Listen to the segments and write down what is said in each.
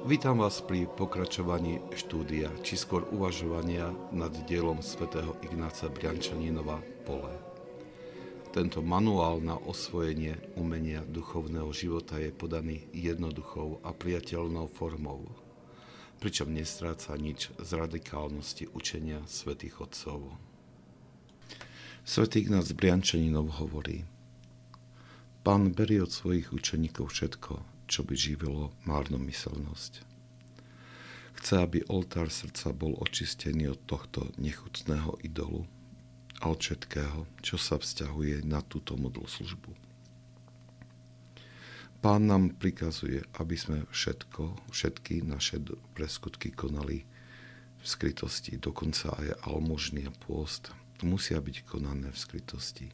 Vítam vás pri pokračovaní štúdia, či skôr uvažovania nad dielom svätého Ignáca Briančaninova Pole. Tento manuál na osvojenie umenia duchovného života je podaný jednoduchou a priateľnou formou, pričom nestráca nič z radikálnosti učenia svätých Otcov. Svetý Ignác Briančaninov hovorí Pán berie od svojich učeníkov všetko, čo by živilo márnomyselnosť. Chce, aby oltár srdca bol očistený od tohto nechutného idolu a od všetkého, čo sa vzťahuje na túto modlu službu. Pán nám prikazuje, aby sme všetko, všetky naše preskutky konali v skrytosti, dokonca aj almožný a pôst musia byť konané v skrytosti.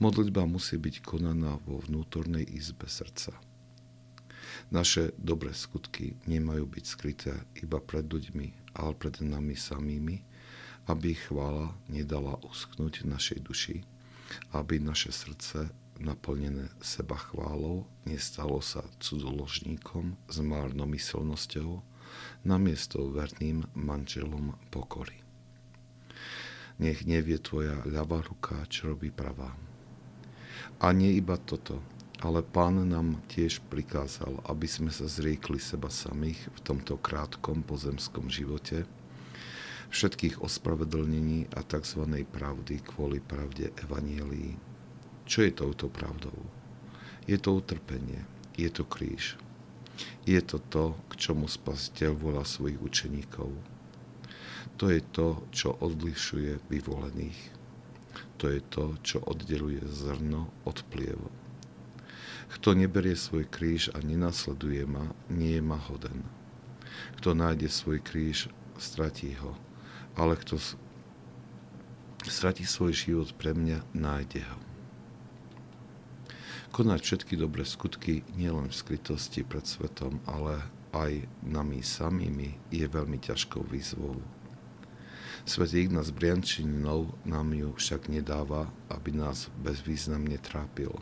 Modlitba musí byť konaná vo vnútornej izbe srdca – naše dobré skutky nemajú byť skryté iba pred ľuďmi, ale pred nami samými, aby chvála nedala usknúť našej duši, aby naše srdce naplnené seba chválou nestalo sa cudzoložníkom s márnomyselnosťou, namiesto verným manželom pokory. Nech nevie tvoja ľavá ruka, čo robí pravá. A nie iba toto, ale pán nám tiež prikázal, aby sme sa zriekli seba samých v tomto krátkom pozemskom živote, všetkých ospravedlnení a tzv. pravdy kvôli pravde Evanielii. Čo je touto pravdou? Je to utrpenie, je to kríž. Je to to, k čomu spasiteľ volá svojich učeníkov. To je to, čo odlišuje vyvolených. To je to, čo oddeluje zrno od plievo. Kto neberie svoj kríž a nenasleduje ma, nie je ma hoden. Kto nájde svoj kríž, stratí ho. Ale kto stratí svoj život pre mňa, nájde ho. Konať všetky dobré skutky nielen v skrytosti pred svetom, ale aj nami samými je veľmi ťažkou výzvou. Svetý Ignác Briančininov nám ju však nedáva, aby nás bezvýznamne trápil.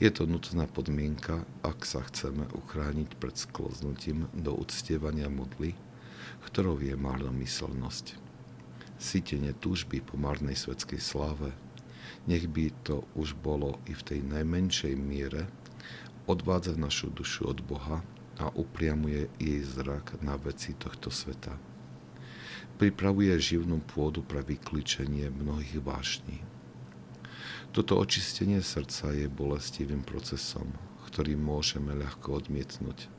Je to nutná podmienka, ak sa chceme uchrániť pred skloznutím do uctievania modly, ktorou je márnomyselnosť. Sýtenie túžby po márnej svetskej sláve, nech by to už bolo i v tej najmenšej miere, odvádza našu dušu od Boha a upriamuje jej zrak na veci tohto sveta. Pripravuje živnú pôdu pre vykličenie mnohých vášní. Toto očistenie srdca je bolestivým procesom, ktorý môžeme ľahko odmietnúť.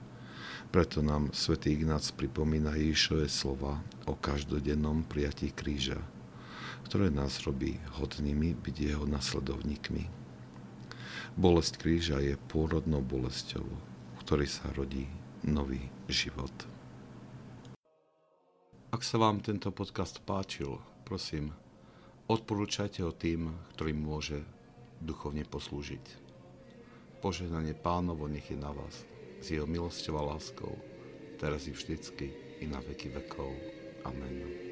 Preto nám svätý Ignác pripomína Ježišové slova o každodennom prijatí kríža, ktoré nás robí hodnými byť jeho nasledovníkmi. Bolesť kríža je pôrodnou bolesťou, v ktorej sa rodí nový život. Ak sa vám tento podcast páčil, prosím, Odporúčajte ho tým, ktorým môže duchovne poslúžiť. Požehnanie pánovo nech je na vás, s jeho milosťou a láskou, teraz i vždycky, i na veky vekov. Amen.